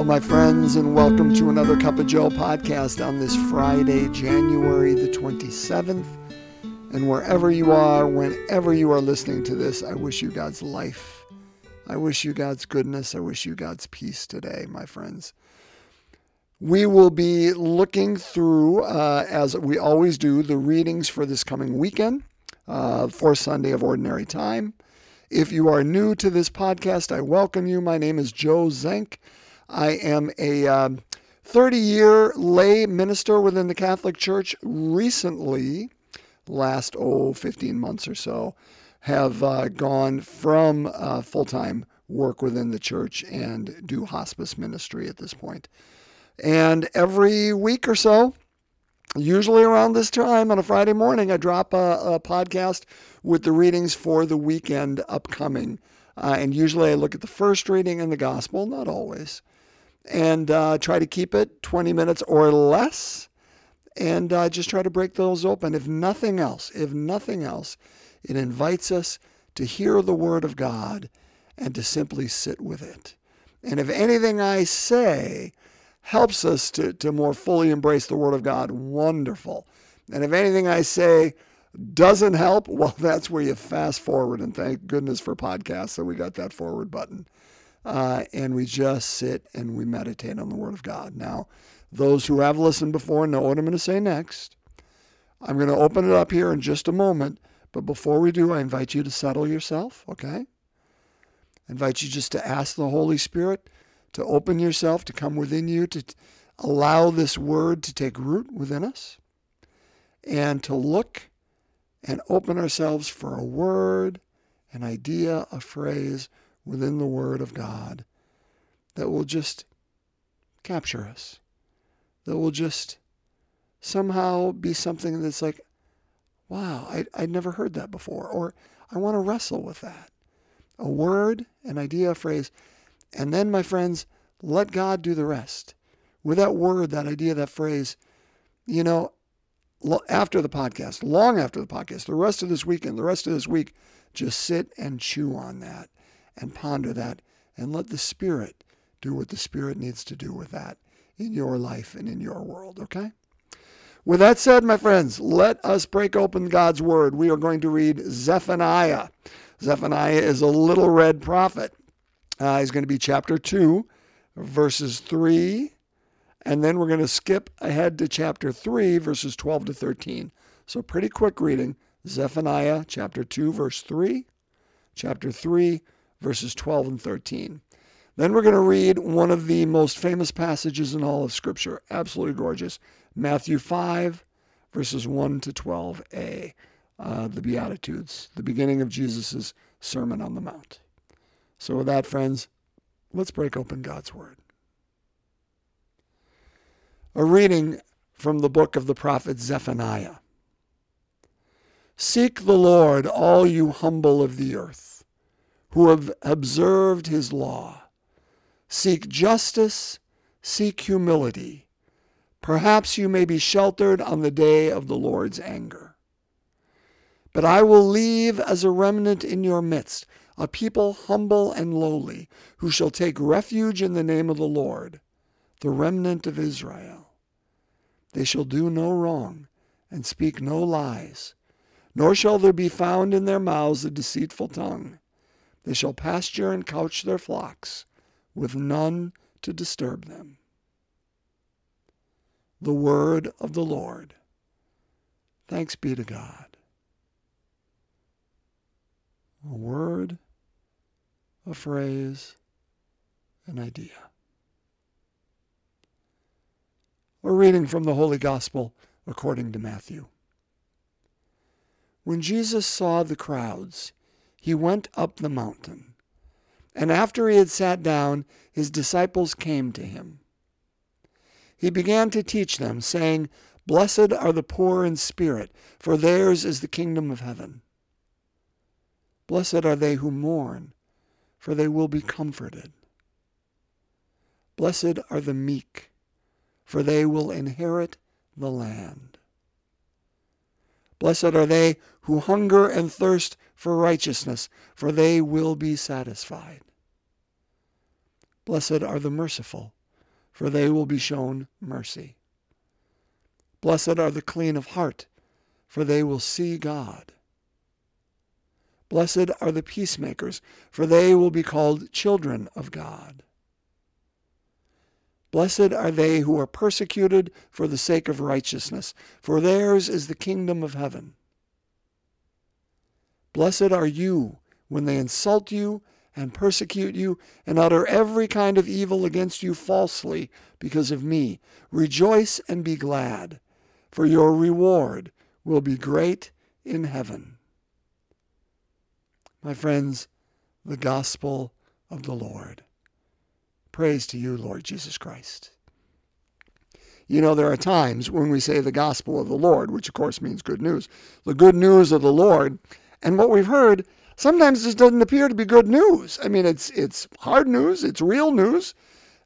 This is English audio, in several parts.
Hello, my friends, and welcome to another Cup of Joe podcast on this Friday, January the 27th. And wherever you are, whenever you are listening to this, I wish you God's life. I wish you God's goodness. I wish you God's peace today, my friends. We will be looking through, uh, as we always do, the readings for this coming weekend, uh, for Sunday of Ordinary Time. If you are new to this podcast, I welcome you. My name is Joe Zenk. I am a 30 um, year lay minister within the Catholic Church. Recently, last, oh, 15 months or so, have uh, gone from uh, full time work within the church and do hospice ministry at this point. And every week or so, usually around this time on a Friday morning, I drop a, a podcast with the readings for the weekend upcoming. Uh, and usually I look at the first reading in the gospel, not always, and uh, try to keep it 20 minutes or less and uh, just try to break those open. If nothing else, if nothing else, it invites us to hear the word of God and to simply sit with it. And if anything I say helps us to, to more fully embrace the Word of God, wonderful. And if anything I say doesn't help, well, that's where you fast forward. And thank goodness for podcasts that we got that forward button. Uh, and we just sit and we meditate on the Word of God. Now, those who have listened before know what I'm going to say next. I'm going to open it up here in just a moment. But before we do, I invite you to settle yourself, okay? I invite you just to ask the Holy Spirit to open yourself, to come within you, to allow this word to take root within us, and to look and open ourselves for a word, an idea, a phrase within the Word of God that will just capture us, that will just somehow be something that's like, wow, I, I'd never heard that before, or I want to wrestle with that. A word, an idea, a phrase and then, my friends, let God do the rest. With that word, that idea, that phrase, you know, after the podcast, long after the podcast, the rest of this weekend, the rest of this week, just sit and chew on that and ponder that and let the Spirit do what the Spirit needs to do with that in your life and in your world, okay? With that said, my friends, let us break open God's Word. We are going to read Zephaniah. Zephaniah is a little read prophet uh, is going to be chapter 2, verses 3. And then we're going to skip ahead to chapter 3, verses 12 to 13. So, pretty quick reading Zephaniah chapter 2, verse 3, chapter 3, verses 12 and 13. Then we're going to read one of the most famous passages in all of Scripture. Absolutely gorgeous. Matthew 5, verses 1 to 12a, uh, the Beatitudes, the beginning of Jesus' Sermon on the Mount. So, with that, friends, let's break open God's Word. A reading from the book of the prophet Zephaniah. Seek the Lord, all you humble of the earth, who have observed his law. Seek justice, seek humility. Perhaps you may be sheltered on the day of the Lord's anger. But I will leave as a remnant in your midst a people humble and lowly, who shall take refuge in the name of the Lord, the remnant of Israel. They shall do no wrong and speak no lies, nor shall there be found in their mouths a deceitful tongue. They shall pasture and couch their flocks, with none to disturb them. The word of the Lord. Thanks be to God. A word a phrase, an idea. A reading from the Holy Gospel according to Matthew. When Jesus saw the crowds, he went up the mountain. And after he had sat down, his disciples came to him. He began to teach them, saying, Blessed are the poor in spirit, for theirs is the kingdom of heaven. Blessed are they who mourn for they will be comforted. Blessed are the meek, for they will inherit the land. Blessed are they who hunger and thirst for righteousness, for they will be satisfied. Blessed are the merciful, for they will be shown mercy. Blessed are the clean of heart, for they will see God. Blessed are the peacemakers, for they will be called children of God. Blessed are they who are persecuted for the sake of righteousness, for theirs is the kingdom of heaven. Blessed are you when they insult you and persecute you and utter every kind of evil against you falsely because of me. Rejoice and be glad, for your reward will be great in heaven. My friends, the gospel of the Lord. Praise to you, Lord Jesus Christ. You know, there are times when we say the gospel of the Lord, which of course means good news, the good news of the Lord, and what we've heard sometimes just doesn't appear to be good news. I mean, it's it's hard news, it's real news,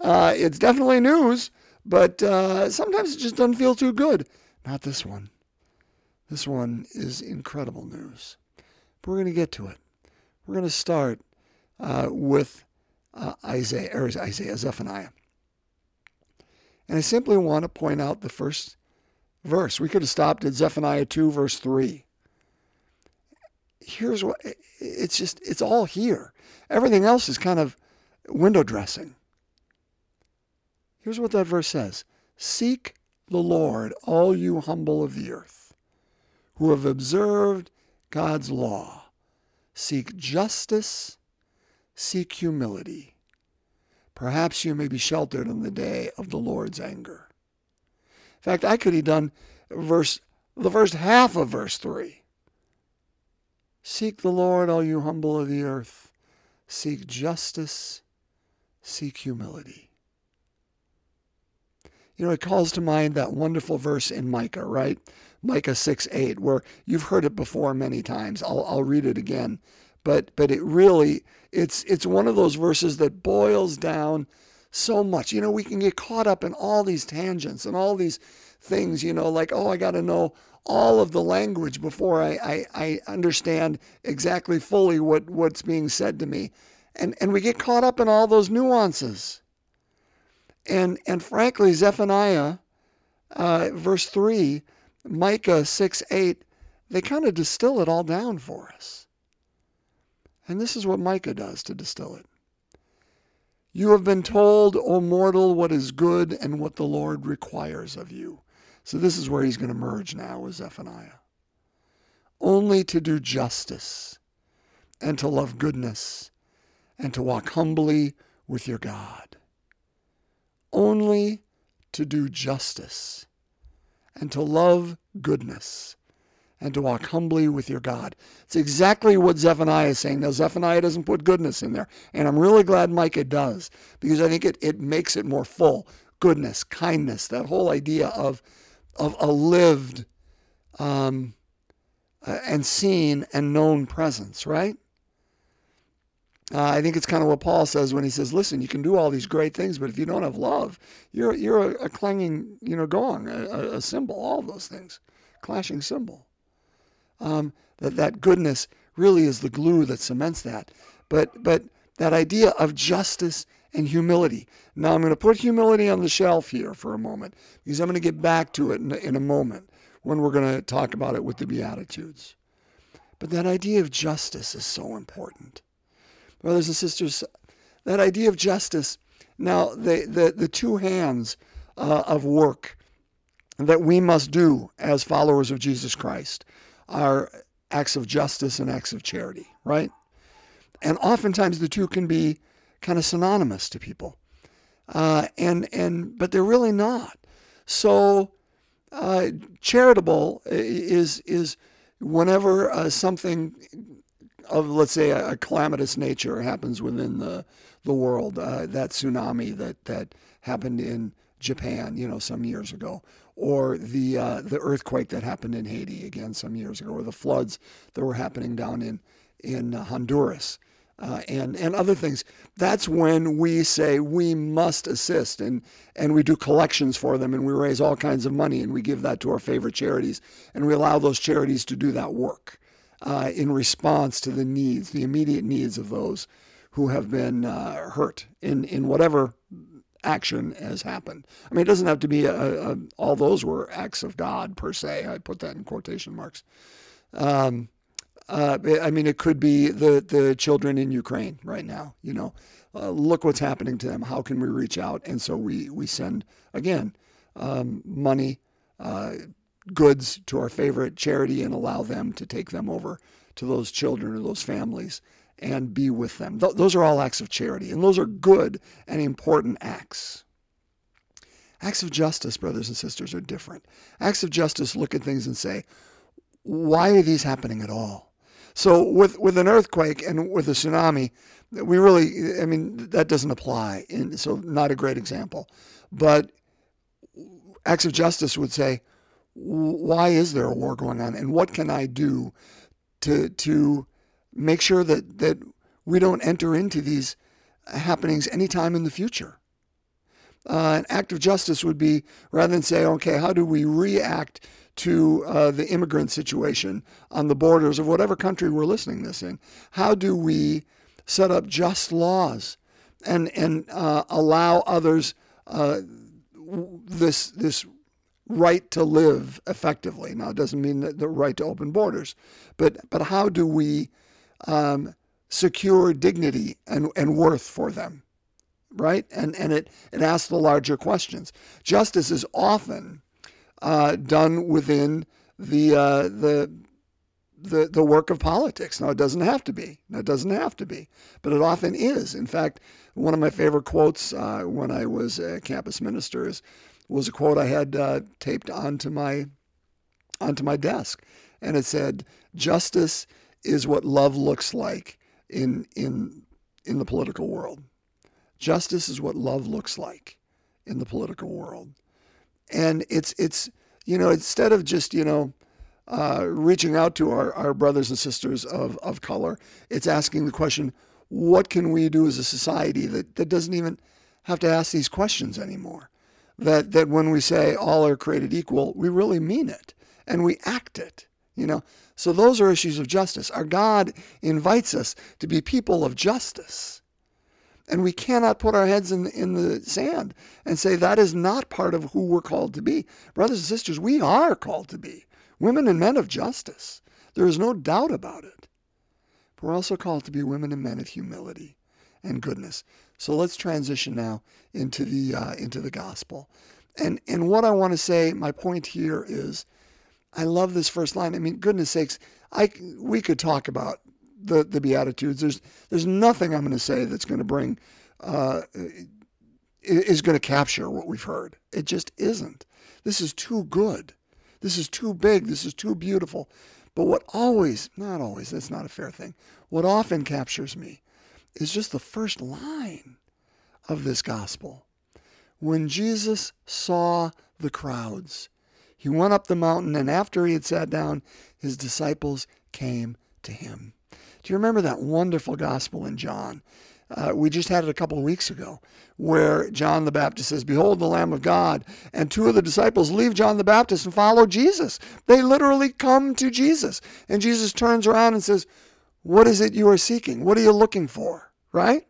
uh, it's definitely news, but uh, sometimes it just doesn't feel too good. Not this one. This one is incredible news. But we're going to get to it. We're going to start uh, with uh, Isaiah, or Isaiah, Zephaniah. And I simply want to point out the first verse. We could have stopped at Zephaniah 2, verse 3 here's what it's just it's all here. Everything else is kind of window dressing. Here's what that verse says Seek the Lord, all you humble of the earth, who have observed God's law. Seek justice, seek humility. Perhaps you may be sheltered in the day of the Lord's anger. In fact, I could have done verse the first half of verse 3 Seek the Lord, all you humble of the earth. Seek justice, seek humility. You know, it calls to mind that wonderful verse in Micah, right? Micah 6 8, where you've heard it before many times. I'll, I'll read it again. But, but it really, it's, it's one of those verses that boils down so much. You know, we can get caught up in all these tangents and all these things, you know, like, oh, I got to know all of the language before I, I, I understand exactly fully what, what's being said to me. And, and we get caught up in all those nuances. And, and frankly, Zephaniah, uh, verse 3, Micah 6 8, they kind of distill it all down for us. And this is what Micah does to distill it. You have been told, O mortal, what is good and what the Lord requires of you. So this is where he's going to merge now with Zephaniah. Only to do justice and to love goodness and to walk humbly with your God. Only to do justice and to love goodness and to walk humbly with your God. It's exactly what Zephaniah is saying. Now, Zephaniah doesn't put goodness in there, and I'm really glad Micah does because I think it, it makes it more full. Goodness, kindness, that whole idea of of a lived um, uh, and seen and known presence, right? Uh, I think it's kind of what Paul says when he says, "Listen, you can do all these great things, but if you don't have love, you're you're a, a clanging, you know, gong, a, a, cymbal, all those things, clashing cymbal." Um, that that goodness really is the glue that cements that. But but that idea of justice and humility. Now, I'm going to put humility on the shelf here for a moment because I'm going to get back to it in, in a moment when we're going to talk about it with the Beatitudes. But that idea of justice is so important. Brothers and sisters, that idea of justice, now, the, the, the two hands uh, of work that we must do as followers of Jesus Christ are acts of justice and acts of charity, right? And oftentimes the two can be kind of synonymous to people. Uh, and and but they're really not. So uh, charitable is is whenever uh, something of let's say a, a, calamitous nature happens within the the world. Uh, that tsunami that that happened in Japan, you know, some years ago, or the uh, the earthquake that happened in Haiti again some years ago, or the floods that were happening down in in Honduras uh, and and other things. That's when we say we must assist, and and we do collections for them, and we raise all kinds of money, and we give that to our favorite charities, and we allow those charities to do that work uh, in response to the needs, the immediate needs of those who have been uh, hurt in in whatever action has happened. I mean, it doesn't have to be a, a, all those were acts of God per se. I put that in quotation marks. Um, uh, I mean, it could be the the children in Ukraine right now. You know, uh, look what's happening to them. How can we reach out? And so we we send again um, money, uh, goods to our favorite charity, and allow them to take them over to those children or those families and be with them. Th- those are all acts of charity, and those are good and important acts. Acts of justice, brothers and sisters, are different. Acts of justice look at things and say, why are these happening at all? So with with an earthquake and with a tsunami, we really, I mean, that doesn't apply. And so not a great example. But acts of justice would say, why is there a war going on, and what can I do to to make sure that that we don't enter into these happenings anytime in the future? Uh, an act of justice would be rather than say, okay, how do we react to uh, the immigrant situation on the borders of whatever country we're listening this in? How do we set up just laws and and uh, allow others uh, this this right to live effectively? Now, it doesn't mean that the right to open borders, but but how do we um, secure dignity and, and worth for them? right? And and it it asks the larger questions. Justice is often uh, done within the uh, the the the work of politics. Now it doesn't have to be. It doesn't have to be, but it often is. In fact, one of my favorite quotes uh, when I was a campus minister is, was a quote I had uh, taped onto my onto my desk, and it said, "Justice is what love looks like in in in the political world." Justice is what love looks like in the political world. And it's, it's you know, instead of just, you know, uh, reaching out to our, our brothers and sisters of, of color, it's asking the question, what can we do as a society that, that doesn't even have to ask these questions anymore? That, that when we say all are created equal, we really mean it and we act it, you know? So those are issues of justice. Our God invites us to be people of justice. And we cannot put our heads in, in the sand and say that is not part of who we're called to be. Brothers and sisters, we are called to be women and men of justice. There is no doubt about it. But we're also called to be women and men of humility and goodness. So let's transition now into the uh, into the gospel. And and what I want to say, my point here is, I love this first line. I mean, goodness sakes, I we could talk about the, the Beatitudes. There's there's nothing I'm going to say that's going to bring uh, is going to capture what we've heard. It just isn't. This is too good. This is too big. This is too beautiful. But what always, not always, that's not a fair thing. What often captures me is just the first line of this gospel. When Jesus saw the crowds, he went up the mountain, and after he had sat down, his disciples came to him. Do you remember that wonderful gospel in John? Uh, we just had it a couple of weeks ago, where John the Baptist says, Behold the Lamb of God. And two of the disciples leave John the Baptist and follow Jesus. They literally come to Jesus. And Jesus turns around and says, What is it you are seeking? What are you looking for? Right?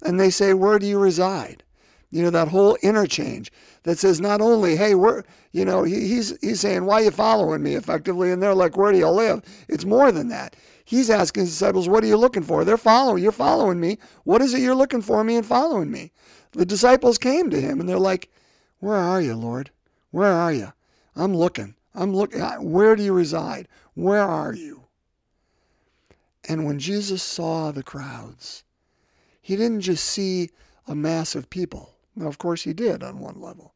And they say, Where do you reside? You know, that whole interchange that says not only, hey, we're, you know, he, he's, he's saying, why are you following me effectively? And they're like, where do you live? It's more than that. He's asking his disciples, What are you looking for? They're following, you're following me. What is it you're looking for me and following me? The disciples came to him and they're like, Where are you, Lord? Where are you? I'm looking. I'm looking. Where do you reside? Where are you? And when Jesus saw the crowds, he didn't just see a mass of people. Now, of course, he did on one level,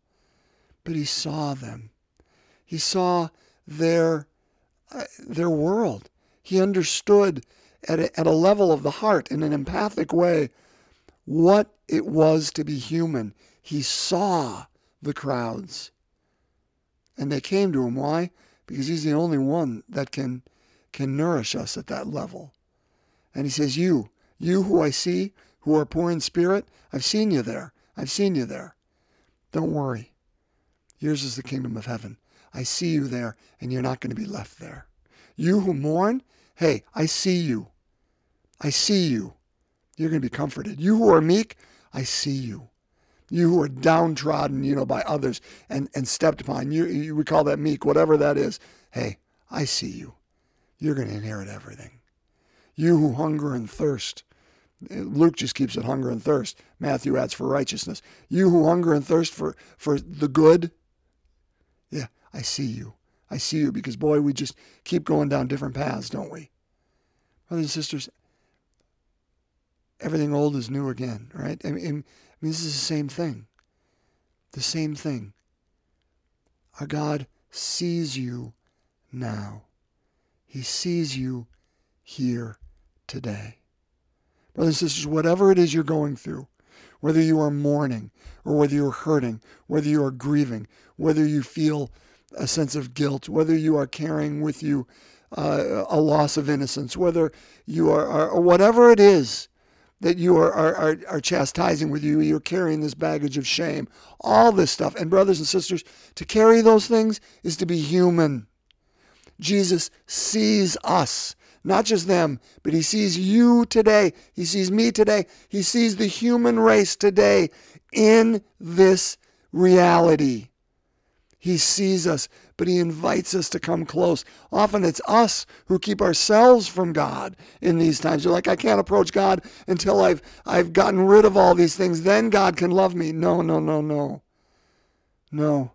but he saw them. He saw their, uh, their world. He understood at a, at a level of the heart in an empathic way what it was to be human. He saw the crowds. And they came to him. Why? Because he's the only one that can, can nourish us at that level. And he says, You, you who I see, who are poor in spirit, I've seen you there. I've seen you there. Don't worry. Yours is the kingdom of heaven. I see you there, and you're not going to be left there. You who mourn, Hey, I see you. I see you. You're going to be comforted. You who are meek, I see you. You who are downtrodden, you know, by others and, and stepped upon. You, you we call that meek, whatever that is. Hey, I see you. You're going to inherit everything. You who hunger and thirst. Luke just keeps it hunger and thirst. Matthew adds for righteousness. You who hunger and thirst for, for the good. Yeah, I see you. I see you because, boy, we just keep going down different paths, don't we? Brothers and sisters, everything old is new again, right? I mean, I mean, this is the same thing. The same thing. Our God sees you now. He sees you here today. Brothers and sisters, whatever it is you're going through, whether you are mourning or whether you're hurting, whether you are grieving, whether you feel a sense of guilt, whether you are carrying with you uh, a loss of innocence, whether you are, are, whatever it is that you are, are, are, chastising with you, you're carrying this baggage of shame, all this stuff. And, brothers and sisters, to carry those things is to be human. Jesus sees us, not just them, but he sees you today. He sees me today. He sees the human race today in this reality. He sees us, but He invites us to come close. Often it's us who keep ourselves from God in these times. You're like, I can't approach God until I've I've gotten rid of all these things. Then God can love me. No, no, no, no. No.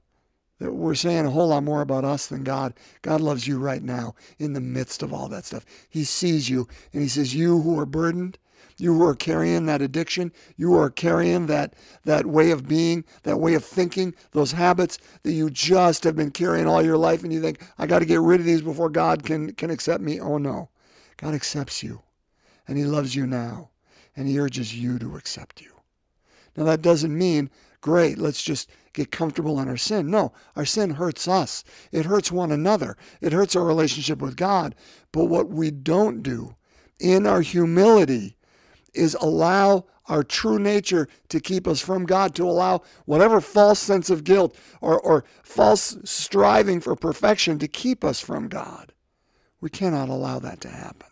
That we're saying a whole lot more about us than God. God loves you right now in the midst of all that stuff. He sees you and He says, You who are burdened, you who are carrying that addiction, you who are carrying that, that way of being, that way of thinking, those habits that you just have been carrying all your life, and you think, I got to get rid of these before God can, can accept me. Oh no. God accepts you, and He loves you now, and He urges you to accept you. Now, that doesn't mean, great, let's just get comfortable in our sin. No, our sin hurts us. It hurts one another. It hurts our relationship with God. But what we don't do in our humility is allow our true nature to keep us from God, to allow whatever false sense of guilt or, or false striving for perfection to keep us from God. We cannot allow that to happen.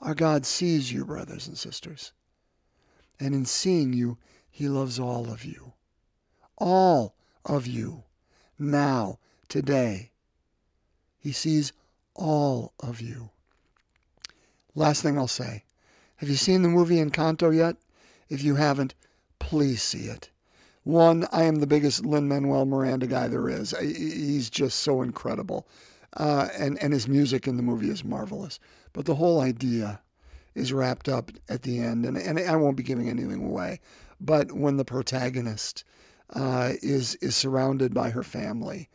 Our God sees you, brothers and sisters. And in seeing you, He loves all of you. All of you. Now, today. He sees all of you. Last thing I'll say have you seen the movie Encanto yet? If you haven't, please see it. One, I am the biggest Lin Manuel Miranda guy there is. He's just so incredible. Uh, and, and his music in the movie is marvelous. But the whole idea is wrapped up at the end. And, and I won't be giving anything away. But when the protagonist uh, is, is surrounded by her family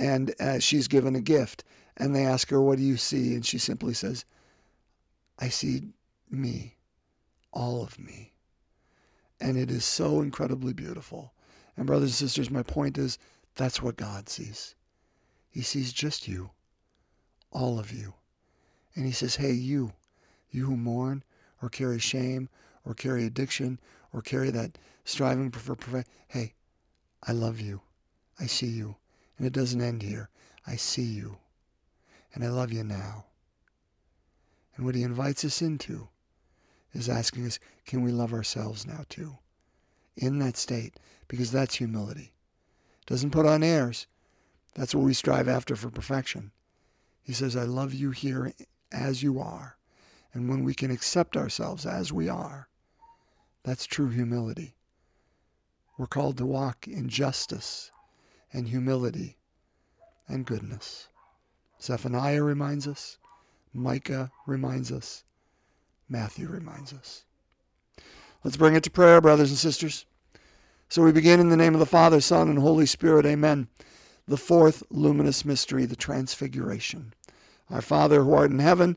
and uh, she's given a gift, and they ask her, What do you see? And she simply says, I see me, all of me. And it is so incredibly beautiful. And, brothers and sisters, my point is that's what God sees. He sees just you, all of you. And He says, Hey, you, you who mourn or carry shame or carry addiction or carry that striving for perfection, hey, I love you. I see you. And it doesn't end here. I see you. And I love you now. And what he invites us into is asking us, can we love ourselves now too? In that state, because that's humility. Doesn't put on airs. That's what we strive after for perfection. He says, I love you here as you are. And when we can accept ourselves as we are, that's true humility. We're called to walk in justice and humility and goodness. Zephaniah reminds us, Micah reminds us, Matthew reminds us. Let's bring it to prayer, brothers and sisters. So we begin in the name of the Father, Son, and Holy Spirit. Amen. The fourth luminous mystery, the Transfiguration. Our Father who art in heaven,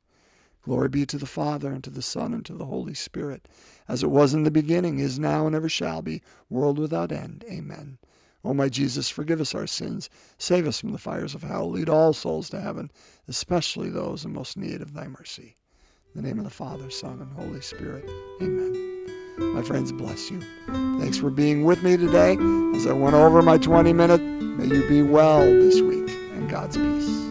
Glory be to the Father, and to the Son, and to the Holy Spirit, as it was in the beginning, is now, and ever shall be, world without end. Amen. O my Jesus, forgive us our sins, save us from the fires of hell, lead all souls to heaven, especially those in most need of thy mercy. In the name of the Father, Son, and Holy Spirit. Amen. My friends, bless you. Thanks for being with me today as I went over my 20 minutes. May you be well this week, and God's peace.